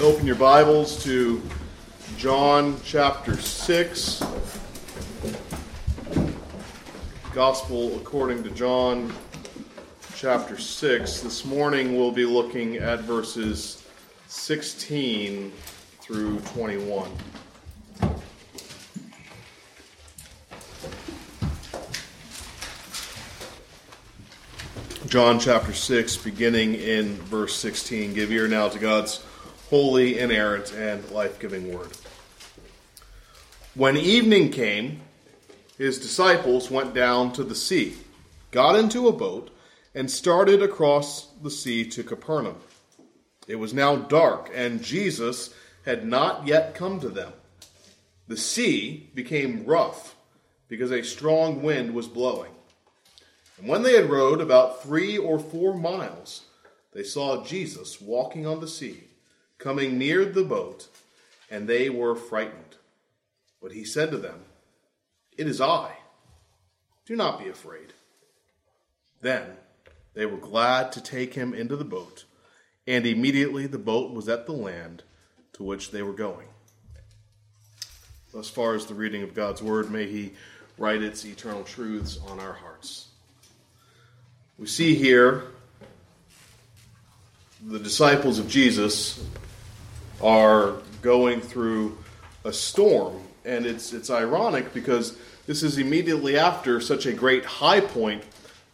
Open your Bibles to John chapter 6. Gospel according to John chapter 6. This morning we'll be looking at verses 16 through 21. John chapter 6, beginning in verse 16. Give ear now to God's holy, inerrant, and life giving word. When evening came, his disciples went down to the sea, got into a boat, and started across the sea to Capernaum. It was now dark, and Jesus had not yet come to them. The sea became rough because a strong wind was blowing. And when they had rowed about three or four miles, they saw Jesus walking on the sea coming near the boat, and they were frightened. But he said to them, It is I. Do not be afraid. Then they were glad to take him into the boat, and immediately the boat was at the land to which they were going. Thus far as the reading of God's word, may he write its eternal truths on our hearts. We see here the disciples of Jesus are going through a storm. And it's, it's ironic because this is immediately after such a great high point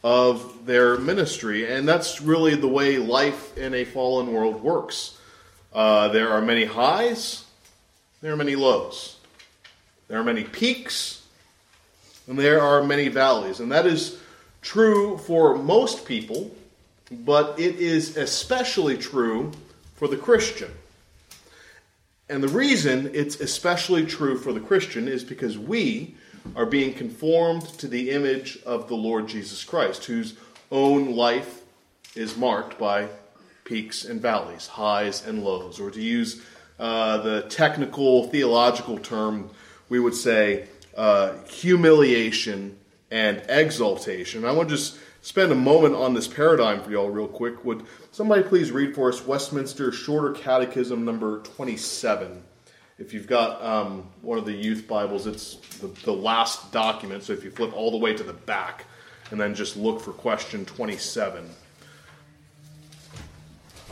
of their ministry. And that's really the way life in a fallen world works. Uh, there are many highs, there are many lows, there are many peaks, and there are many valleys. And that is true for most people, but it is especially true for the Christian. And the reason it's especially true for the Christian is because we are being conformed to the image of the Lord Jesus Christ, whose own life is marked by peaks and valleys, highs and lows. Or to use uh, the technical theological term, we would say uh, humiliation and exaltation. I want to just spend a moment on this paradigm for y'all, real quick. Would somebody please read for us Westminster Shorter Catechism number 27? If you've got um, one of the youth Bibles, it's the, the last document. So if you flip all the way to the back and then just look for question 27.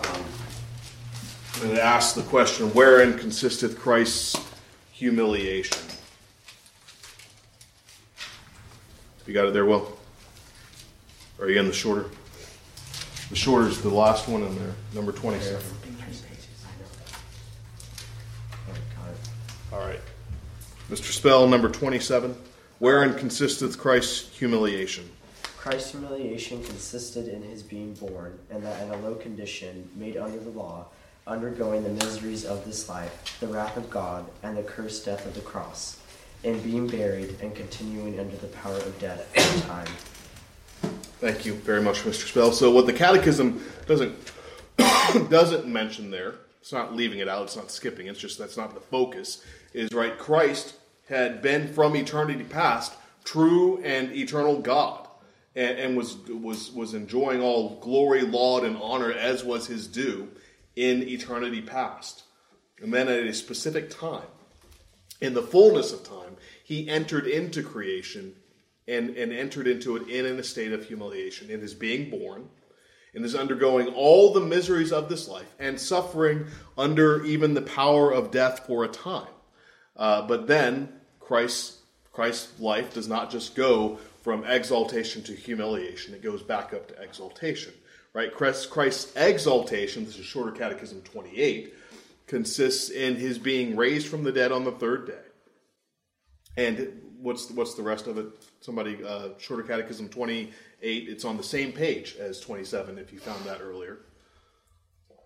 Um, and it asks the question wherein consisteth Christ's humiliation? You got it there, Will? Are you in the shorter? The shorter is the last one in there, number 27. All right. Mr. Spell, number 27. Wherein consisteth Christ's humiliation? Christ's humiliation consisted in his being born, and that in a low condition, made under the law, undergoing the miseries of this life, the wrath of God, and the cursed death of the cross, in being buried and continuing under the power of death for time Thank you very much, Mr. Spell. So, what the Catechism doesn't doesn't mention there, it's not leaving it out, it's not skipping. It's just that's not the focus. Is right. Christ had been from eternity past true and eternal God, and, and was was was enjoying all glory, laud, and honor as was his due in eternity past. And then at a specific time, in the fullness of time, he entered into creation and, and entered into it in in a state of humiliation, in his being born, in his undergoing all the miseries of this life, and suffering under even the power of death for a time. Uh, but then Christ's, Christ's life does not just go from exaltation to humiliation, it goes back up to exaltation. Right? Christ, Christ's exaltation, this is Shorter Catechism 28, consists in his being raised from the dead on the third day. And what's what's the rest of it? Somebody uh, shorter catechism twenty eight. It's on the same page as twenty seven. If you found that earlier.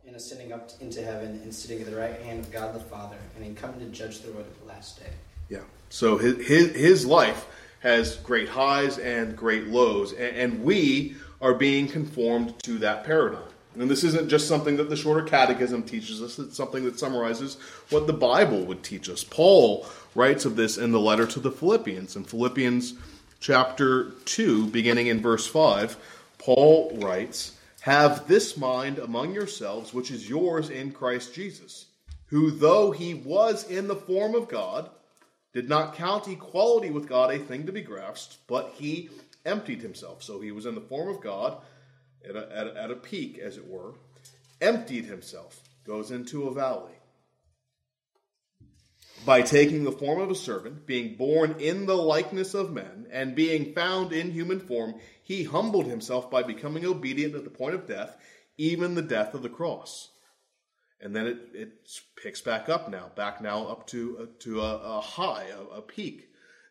In ascending up into heaven and sitting at the right hand of God the Father, and in coming to judge the world at the last day. Yeah. So his his, his life has great highs and great lows, and, and we are being conformed to that paradigm. And this isn't just something that the shorter catechism teaches us, it's something that summarizes what the Bible would teach us. Paul writes of this in the letter to the Philippians. In Philippians chapter 2, beginning in verse 5, Paul writes, Have this mind among yourselves, which is yours in Christ Jesus, who, though he was in the form of God, did not count equality with God a thing to be grasped, but he emptied himself. So he was in the form of God at a, at a, at a peak, as it were, emptied himself, goes into a valley. By taking the form of a servant, being born in the likeness of men, and being found in human form, he humbled himself by becoming obedient at the point of death, even the death of the cross. And then it, it picks back up now, back now up to, uh, to a, a high, a, a peak.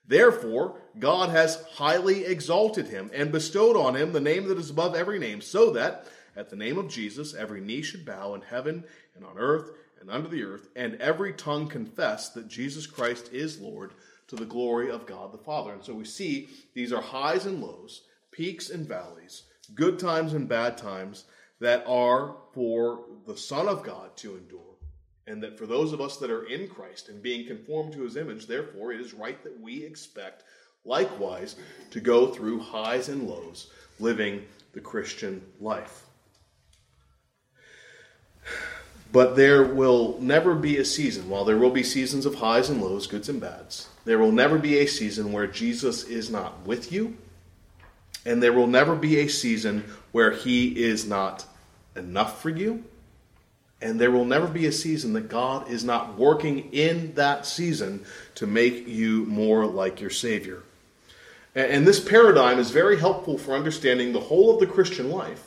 Therefore, God has highly exalted him and bestowed on him the name that is above every name, so that at the name of Jesus every knee should bow in heaven and on earth and under the earth, and every tongue confess that Jesus Christ is Lord to the glory of God the Father. And so we see these are highs and lows, peaks and valleys, good times and bad times that are for the Son of God to endure and that for those of us that are in Christ and being conformed to his image, therefore, it is right that we expect likewise to go through highs and lows, living the Christian life. But there will never be a season, while there will be seasons of highs and lows, goods and bads, there will never be a season where Jesus is not with you, and there will never be a season where he is not enough for you and there will never be a season that God is not working in that season to make you more like your Savior. And this paradigm is very helpful for understanding the whole of the Christian life,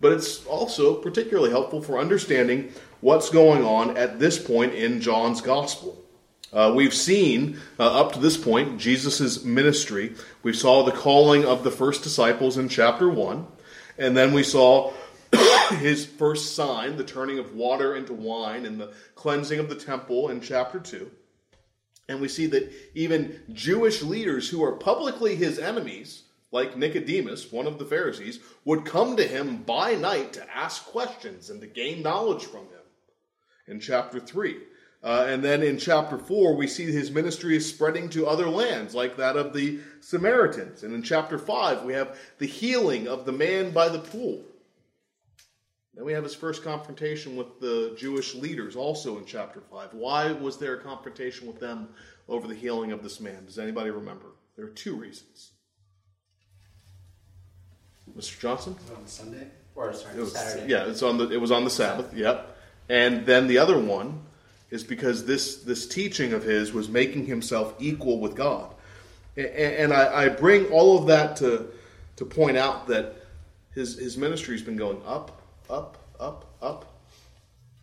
but it's also particularly helpful for understanding what's going on at this point in John's Gospel. Uh, we've seen uh, up to this point Jesus' ministry. We saw the calling of the first disciples in chapter 1, and then we saw his first sign, the turning of water into wine and the cleansing of the temple in chapter 2. And we see that even Jewish leaders who are publicly his enemies, like Nicodemus, one of the Pharisees, would come to him by night to ask questions and to gain knowledge from him in chapter 3. Uh, and then in chapter 4, we see his ministry is spreading to other lands, like that of the Samaritans. And in chapter 5, we have the healing of the man by the pool. Then we have his first confrontation with the Jewish leaders, also in chapter 5. Why was there a confrontation with them over the healing of this man? Does anybody remember? There are two reasons. Mr. Johnson? On Sunday? Or, sorry, was, Saturday. Yeah, it's on the, it was on the Sabbath, yep. And then the other one is because this, this teaching of his was making himself equal with God. And, and I, I bring all of that to, to point out that his, his ministry has been going up up, up, up.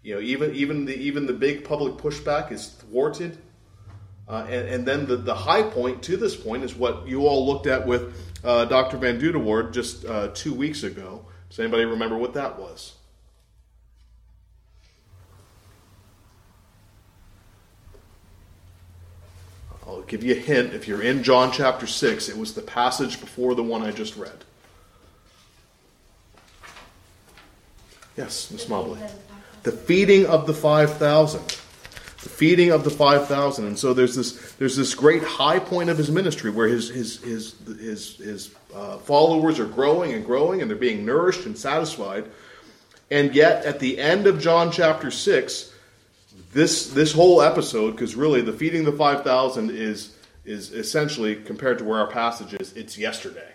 You know, even even the even the big public pushback is thwarted. Uh, and, and, then the, the high point to this point is what you all looked at with uh, Dr. VanDoodewaard just uh, two weeks ago. Does anybody remember what that was? I'll give you a hint. If you're in John chapter 6, it was the passage before the one I just read. Yes, Miss Mobley. The feeding of the 5,000. The feeding of the 5,000. And so there's this, there's this great high point of his ministry where his, his, his, his, his uh, followers are growing and growing and they're being nourished and satisfied. And yet, at the end of John chapter 6, this, this whole episode, because really the feeding the 5,000 is, is essentially, compared to where our passage is, it's yesterday.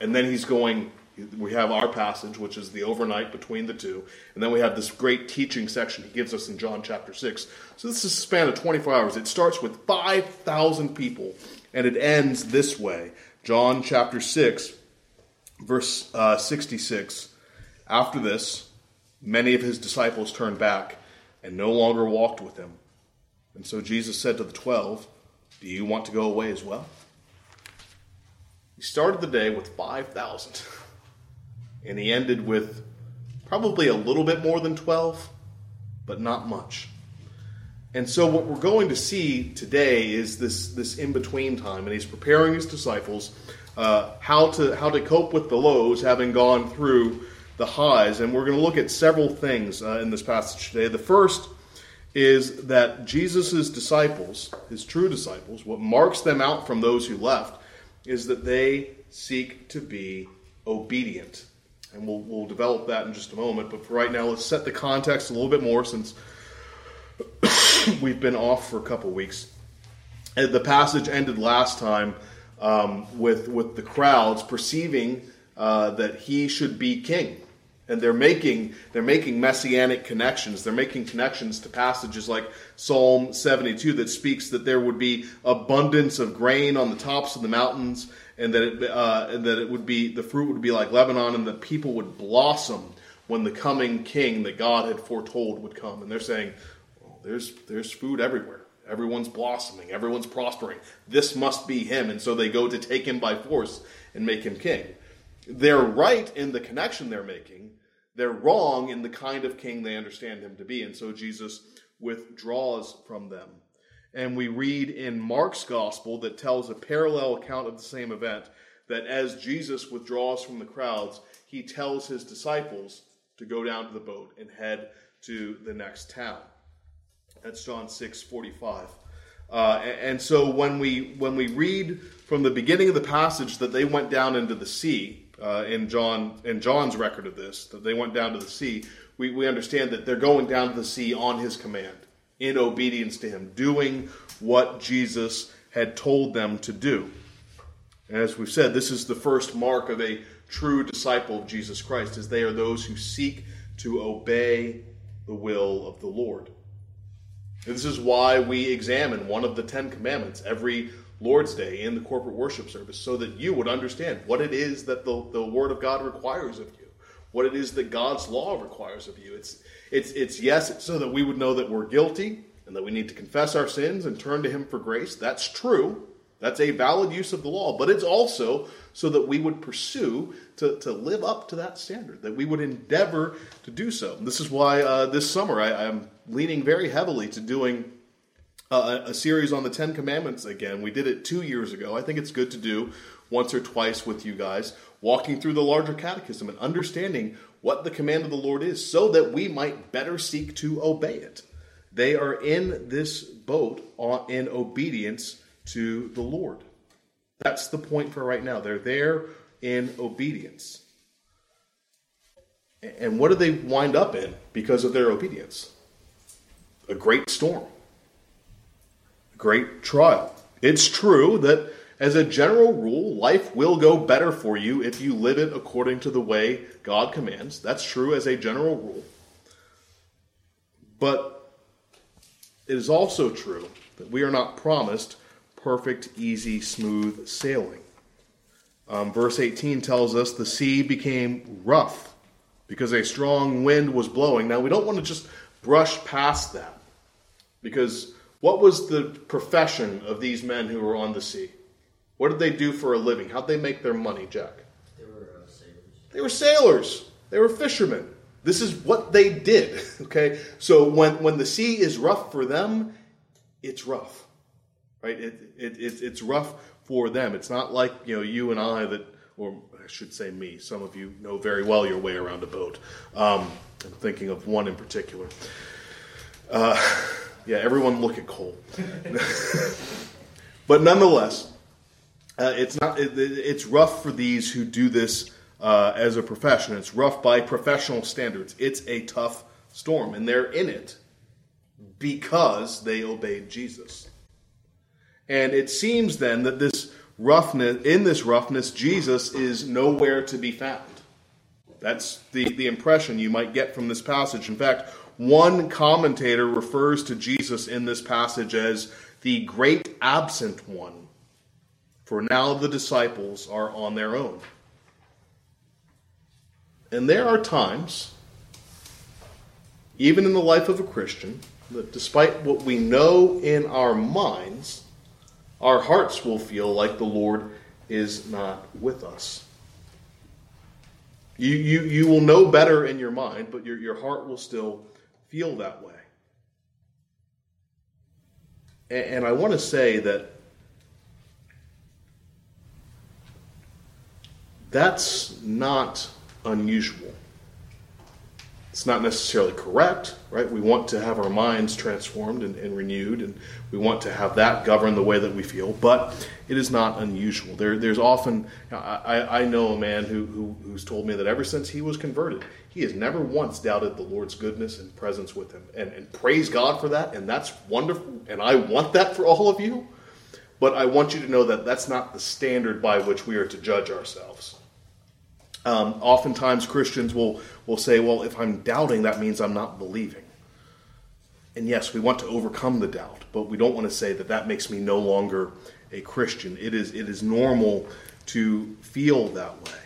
And then he's going we have our passage, which is the overnight between the two, and then we have this great teaching section he gives us in John chapter 6. So this is a span of 24 hours. It starts with 5,000 people, and it ends this way John chapter 6, verse uh, 66. After this, many of his disciples turned back and no longer walked with him. And so Jesus said to the twelve, Do you want to go away as well? He started the day with 5,000. and he ended with probably a little bit more than 12, but not much. And so what we're going to see today is this, this in-between time, and he's preparing his disciples uh, how, to, how to cope with the lows, having gone through the highs. And we're going to look at several things uh, in this passage today. The first is that Jesus' disciples, his true disciples, what marks them out from those who left, is that they seek to be obedient and we'll, we'll develop that in just a moment. But for right now, let's set the context a little bit more since we've been off for a couple weeks. And the passage ended last time um, with with the crowds perceiving uh, that he should be king, and they're making they're making messianic connections. They're making connections to passages like Psalm 72 that speaks that there would be abundance of grain on the tops of the mountains, and that it, uh, and that it would be the fruit would be like Lebanon, and the people would blossom when the coming king that God had foretold would come. And they're saying, well, there's there's food everywhere. Everyone's blossoming, everyone's prospering. This must be him. And so they go to take him by force and make him king. They're right in the connection they're making. They're wrong in the kind of king they understand him to be. And so Jesus withdraws from them. And we read in Mark's gospel that tells a parallel account of the same event that as Jesus withdraws from the crowds, he tells his disciples to go down to the boat and head to the next town. That's John 6 45. Uh, and so when we when we read from the beginning of the passage that they went down into the sea uh, in John in John's record of this that they went down to the sea, we, we understand that they're going down to the sea on his command in obedience to him, doing what Jesus had told them to do. As we've said, this is the first mark of a true disciple of Jesus Christ, as they are those who seek to obey the will of the Lord. This is why we examine one of the Ten Commandments every Lord's Day in the corporate worship service, so that you would understand what it is that the, the Word of God requires of you, what it is that God's law requires of you. It's, it's, it's yes, it's so that we would know that we're guilty and that we need to confess our sins and turn to Him for grace. That's true. That's a valid use of the law, but it's also so that we would pursue to, to live up to that standard, that we would endeavor to do so. This is why uh, this summer I, am leaning very heavily to doing uh, a series on the Ten Commandments again. We did it two years ago. I think it's good to do once or twice with you guys, walking through the larger catechism and understanding what the command of the Lord is so that we might better seek to obey it. They are in this boat in obedience to the Lord. That's the point for right now. They're there in obedience. And what do they wind up in because of their obedience? A great storm, a great trial. It's true that, as a general rule, life will go better for you if you live it according to the way God commands. That's true as a general rule. But it is also true that we are not promised perfect, easy, smooth sailing. Um, verse 18 tells us the sea became rough because a strong wind was blowing. Now, we don't want to just brush past that because what was the profession of these men who were on the sea? What did they do for a living? How'd they make their money, Jack? They were uh, sailors. They were sailors. They were fishermen. This is what they did. Okay? So when, when the sea is rough for them, it's rough right? It, it, it, it's rough for them. It's not like you know you and I that, or I should say me. Some of you know very well your way around a boat. Um, I'm thinking of one in particular. Uh, yeah, everyone look at Cole. but nonetheless, uh, it's not. It, it's rough for these who do this uh, as a profession. It's rough by professional standards. It's a tough storm, and they're in it because they obeyed Jesus. And it seems then that this roughness, in this roughness, Jesus is nowhere to be found. That's the, the impression you might get from this passage. In fact, one commentator refers to Jesus in this passage as the great absent one, for now the disciples are on their own. And there are times, even in the life of a Christian, that despite what we know in our minds, our hearts will feel like the Lord is not with us. You, you, you will know better in your mind, but your, your heart will still feel that way. And, and I want to say that that's not unusual. It's not necessarily correct, right? We want to have our minds transformed and, and, renewed, and we want to have that govern the way that we feel, but it is not unusual. There, there's often, I, I know a man who, who, who's told me that ever since he was converted, he has never once doubted the Lord's goodness and presence with him. And, and praise God for that. And that's wonderful. And I want that for all of you. But I want you to know that that's not the standard by which we are to judge ourselves. Um, oftentimes, Christians will, will say, well, if I'm doubting, that means I'm not believing. And yes, we want to overcome the doubt, but we don't want to say that that makes me no longer a Christian. It is, it is normal to feel that way.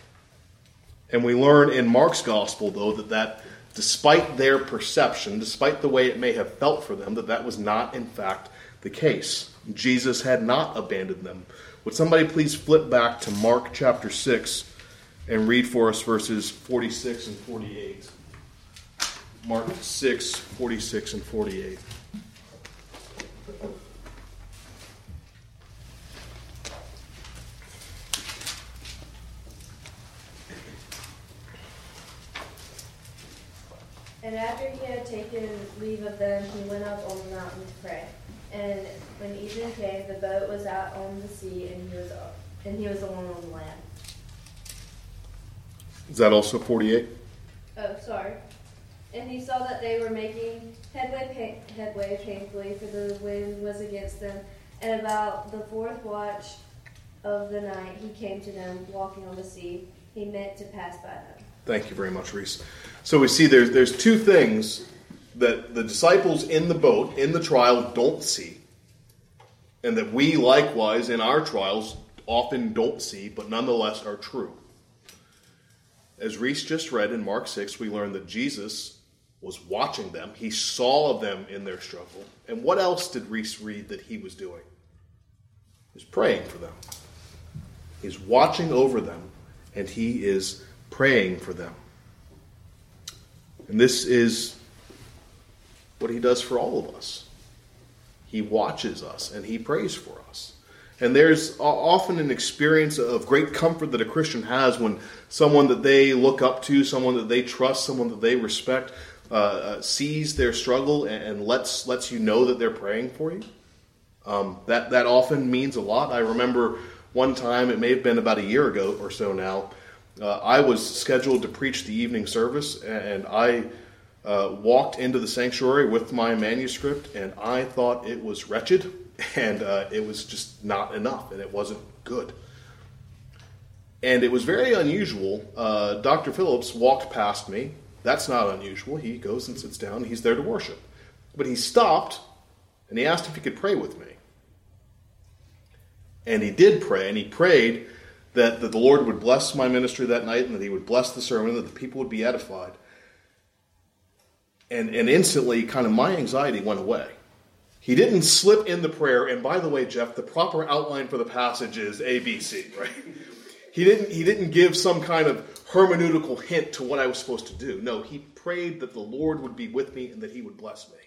And we learn in Mark's gospel, though, that, that despite their perception, despite the way it may have felt for them, that that was not, in fact, the case. Jesus had not abandoned them. Would somebody please flip back to Mark chapter 6 and read for us verses 46 and 48? Mark 6, 46 and 48. And after he had taken leave of them, he went up on the mountain to pray. And when evening came, the boat was out on the sea, and he was and he was alone on the land. Is that also 48? Oh, sorry. And he saw that they were making headway, headway painfully, for the wind was against them. And about the fourth watch of the night, he came to them, walking on the sea. He meant to pass by them. Thank you very much, Reese. So we see there's, there's two things that the disciples in the boat, in the trial, don't see, and that we likewise in our trials often don't see, but nonetheless are true. As Reese just read in Mark 6, we learn that Jesus was watching them. He saw them in their struggle. And what else did Reese read that he was doing? He was praying for them. He's watching over them, and he is praying for them. And this is what he does for all of us. He watches us and he prays for us. And there's often an experience of great comfort that a Christian has when someone that they look up to, someone that they trust, someone that they respect, uh, uh sees their struggle and, lets lets you know that they're praying for you. Um, that that often means a lot. I remember one time, it may have been about a year ago or so now. Uh, I was scheduled to preach the evening service, and I uh, walked into the sanctuary with my manuscript, and I thought it was wretched, and uh, it was just not enough, and it wasn't good. And it was very unusual. Uh, Dr. Phillips walked past me. That's not unusual. He goes and sits down, he's there to worship. But he stopped, and he asked if he could pray with me. And he did pray, and he prayed that, that the Lord would bless my ministry that night and that He would bless the sermon, that the people would be edified. And, and instantly, kind of my anxiety went away. He didn't slip in the prayer, and by the way, Jeff, the proper outline for the passage is ABC, right? He didn't, he didn't give some kind of hermeneutical hint to what I was supposed to do. No, he prayed that the Lord would be with me and that he would bless me.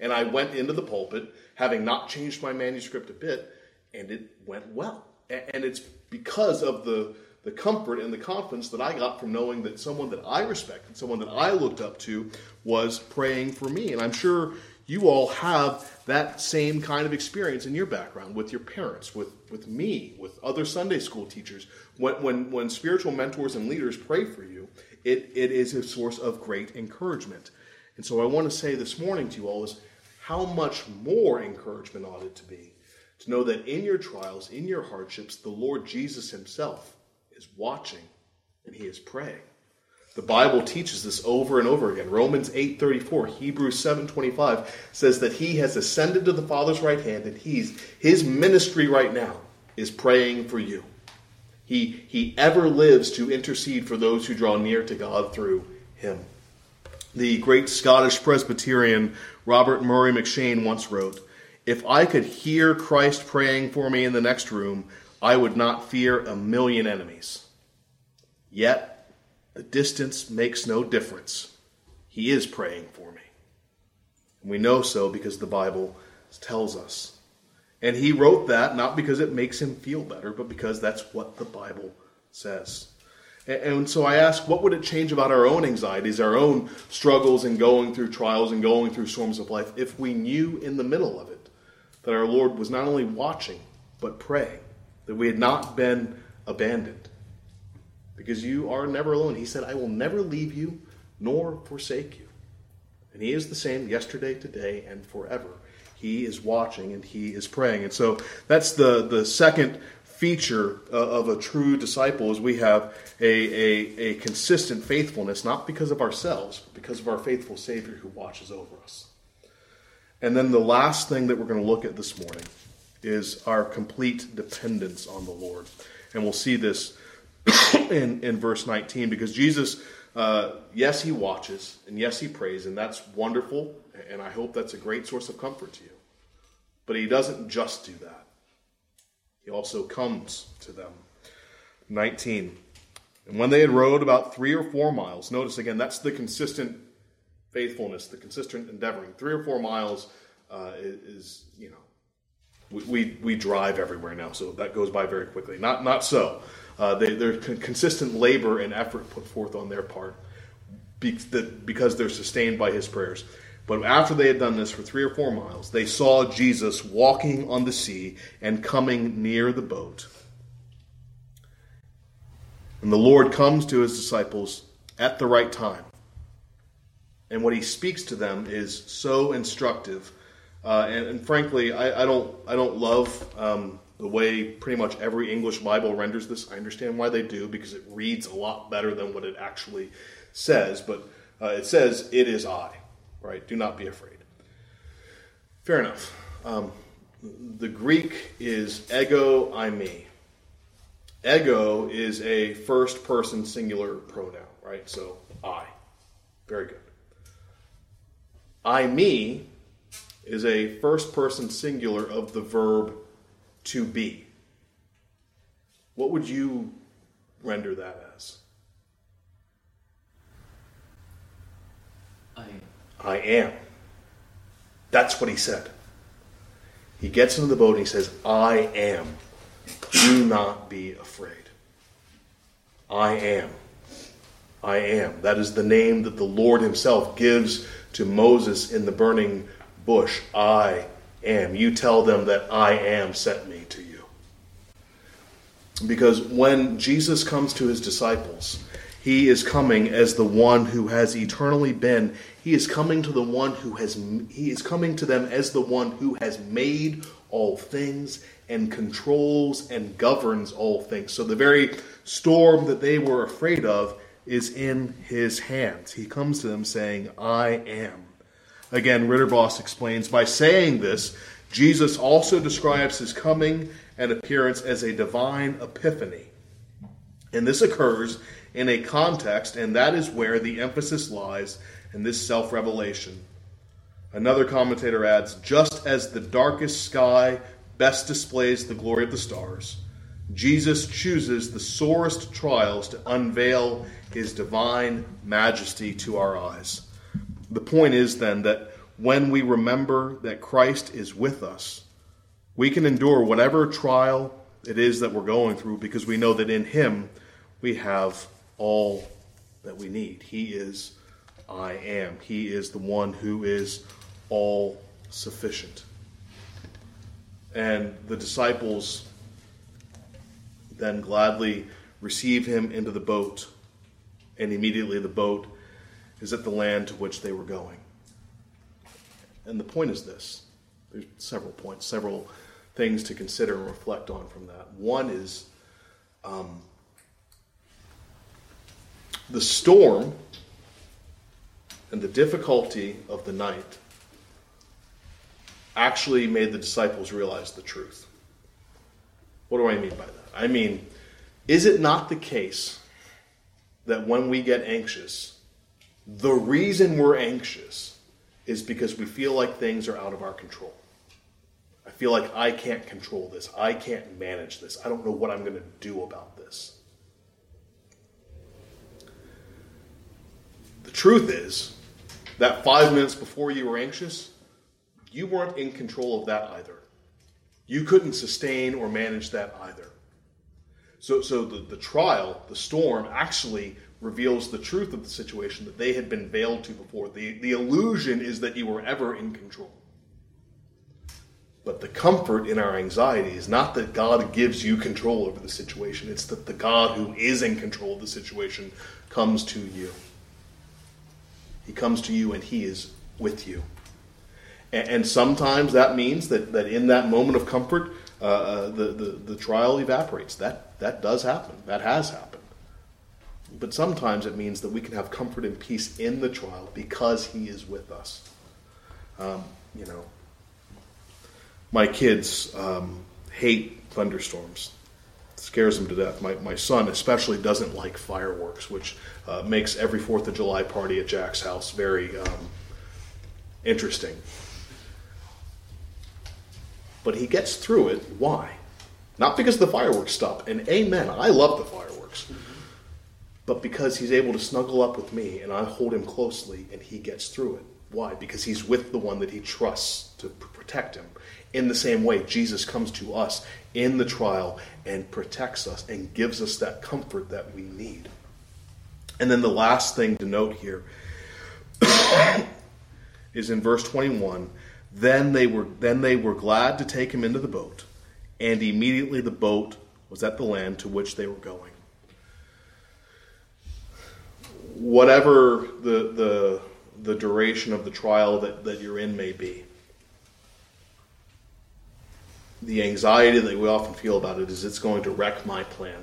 And I went into the pulpit, having not changed my manuscript a bit, and it went well. And it's because of the, the comfort and the confidence that I got from knowing that someone that I respected, someone that I looked up to, was praying for me. And I'm sure you all have that same kind of experience in your background with your parents, with, with me, with other Sunday school teachers. When, when, when spiritual mentors and leaders pray for you, it, it is a source of great encouragement. And so I want to say this morning to you all is how much more encouragement ought it to be to know that in your trials, in your hardships, the Lord Jesus Himself is watching and He is praying. The Bible teaches this over and over again. Romans 8:34, Hebrews 7:25 says that he has ascended to the Father's right hand and he's his ministry right now is praying for you. He he ever lives to intercede for those who draw near to God through him. The great Scottish Presbyterian Robert Murray M'Cheyne once wrote, if I could hear Christ praying for me in the next room, I would not fear a million enemies. Yet, the distance makes no difference. He is praying for me. And we know so because the Bible tells us. And he wrote that not because it makes him feel better, but because that's what the Bible says. And so I ask, what would it change about our own anxieties, our own struggles, and going through trials and going through storms of life if we knew in the middle of it that our Lord was not only watching, but praying, that we had not been abandoned. Because you are never alone. He said, I will never leave you nor forsake you. And he is the same yesterday, today, and forever. He is watching and he is praying. And so that's the, the second feature uh, of a true disciple is we have a, a, a consistent faithfulness, not because of ourselves, but because of our faithful Savior who watches over us. And then the last thing that we're going to look at this morning is our complete dependence on the Lord. And we'll see this in, in verse 19 because Jesus, uh, yes, he watches and yes, he prays, and that's wonderful. And I hope that's a great source of comfort to you. But he doesn't just do that, he also comes to them. 19. And when they had rowed about three or four miles, notice again, that's the consistent faithfulness, the consistent endeavoring. Three or four miles uh, is, you know, we, we, we, drive everywhere now, so that goes by very quickly. Not, not so. Uh, they, there's consistent labor and effort put forth on their part because they're sustained by his prayers. But after they had done this for three or four miles, they saw Jesus walking on the sea and coming near the boat. And the Lord comes to his disciples at the right time. And what he speaks to them is so instructive. Uh, and, and, frankly, I, I, don't, I don't love um, the way pretty much every English Bible renders this. I understand why they do, because it reads a lot better than what it actually says. But uh, it says, It is I right? Do not be afraid. Fair enough. Um, the Greek is ego eimi. Ego is a first person singular pronoun, right? So I. Very good. eimi is a first person singular of the verb to be. What would you render that as? I am. I am. That's what he said. He gets into the boat and he says, I am. Do not be afraid. I am. I am. That is the name that the Lord Himself gives to Moses in the burning bush. I am. You tell them that I am sent me to you. Because when Jesus comes to His disciples, He is coming as the one who has eternally been he is coming to the one who has he is coming to them as the one who has made all things and controls and governs all things. So the very storm that they were afraid of is in his hands. He comes to them saying, "I am." Again, Ridderbos explains by saying this, Jesus also describes his coming and appearance as a divine epiphany. And this occurs in a context, and that is where the emphasis lies in this self revelation. Another commentator adds just as the darkest sky best displays the glory of the stars, Jesus chooses the sorest trials to unveil his divine majesty to our eyes. The point is then that when we remember that Christ is with us, we can endure whatever trial it is that we're going through because we know that in him we have all that we need. He is I am. He is the one who is all sufficient. And the disciples then gladly receive him into the boat, and immediately the boat is at the land to which they were going. And the point is this there's several points, several things to consider and reflect on from that. One is um, the storm and the difficulty of the night actually made the disciples realize the truth. What do I mean by that? I mean, is it not the case that when we get anxious, the reason we're anxious is because we feel like things are out of our control? I feel like I can't control this. I can't manage this. I don't know what I'm going to do about this. The truth is, that five minutes before you were anxious, you weren't in control of that either. You couldn't sustain or manage that either. So, so the, the trial, the storm, actually reveals the truth of the situation that they had been veiled to before. The, the illusion is that you were ever in control. But the comfort in our anxiety is not that God gives you control over the situation, it's that the God who is in control of the situation comes to you. He comes to you and he is with you. And, and sometimes that means that, that in that moment of comfort, uh, uh, the, the, the trial evaporates. That, that does happen. That has happened. But sometimes it means that we can have comfort and peace in the trial because he is with us. Um, you know, my kids um, hate thunderstorms scares them to death. My, my son especially doesn't like fireworks, which uh, makes every Fourth of July party at Jack's house very um, interesting. But he gets through it. Why? Not because the fireworks stop. And amen, I love the fireworks. But because he's able to snuggle up with me and I hold him closely and he gets through it. Why? Because he's with the one that he trusts to protect him. In the same way, Jesus comes to us in the trial and protects us and gives us that comfort that we need. And then the last thing to note here is in verse 21 then they were then they were glad to take him into the boat and immediately the boat was at the land to which they were going whatever the the the duration of the trial that, that you're in may be the anxiety that we often feel about it is it's going to wreck my plan.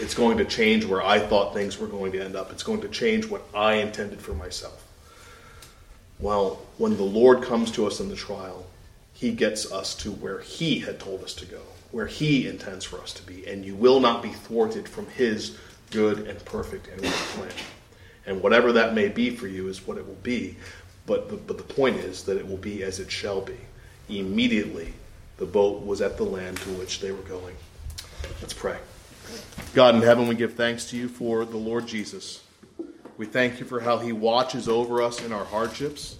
It's going to change where I thought things were going to end up. It's going to change what I intended for myself. Well, when the Lord comes to us in the trial, He gets us to where He had told us to go, where He intends for us to be, and you will not be thwarted from His good and perfect and right plan. And whatever that may be for you is what it will be. But, but, but the point is that it will be as it shall be. Immediately, the boat was at the land to which they were going. Let's pray. God in heaven, we give thanks to you for the Lord Jesus. We thank you for how he watches over us in our hardships.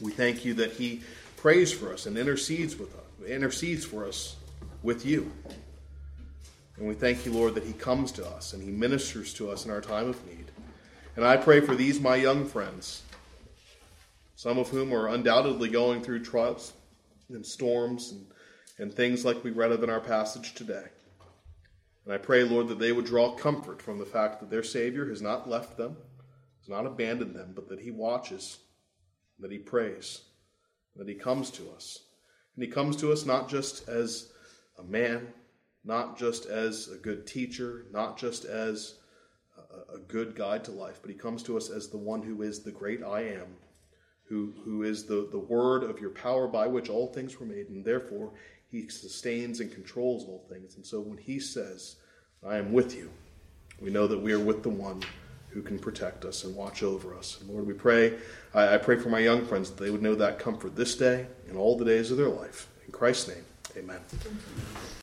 We thank you that he prays for us and intercedes with us, intercedes for us with you. And we thank you, Lord, that he comes to us and he ministers to us in our time of need. And I pray for these my young friends, some of whom are undoubtedly going through trials and storms and, and things like we read of in our passage today. And I pray, Lord, that they would draw comfort from the fact that their Savior has not left them, has not abandoned them, but that He watches, that He prays, that He comes to us. And He comes to us not just as a man, not just as a good teacher, not just as a, good guide to life, but He comes to us as the one who is the great I am who, who is the, the word of your power by which all things were made, and therefore he sustains and controls all things. And so when he says, I am with you, we know that we are with the one who can protect us and watch over us. And Lord, we pray, I, I pray for my young friends that they would know that comfort this day and all the days of their life. In Christ's name, amen.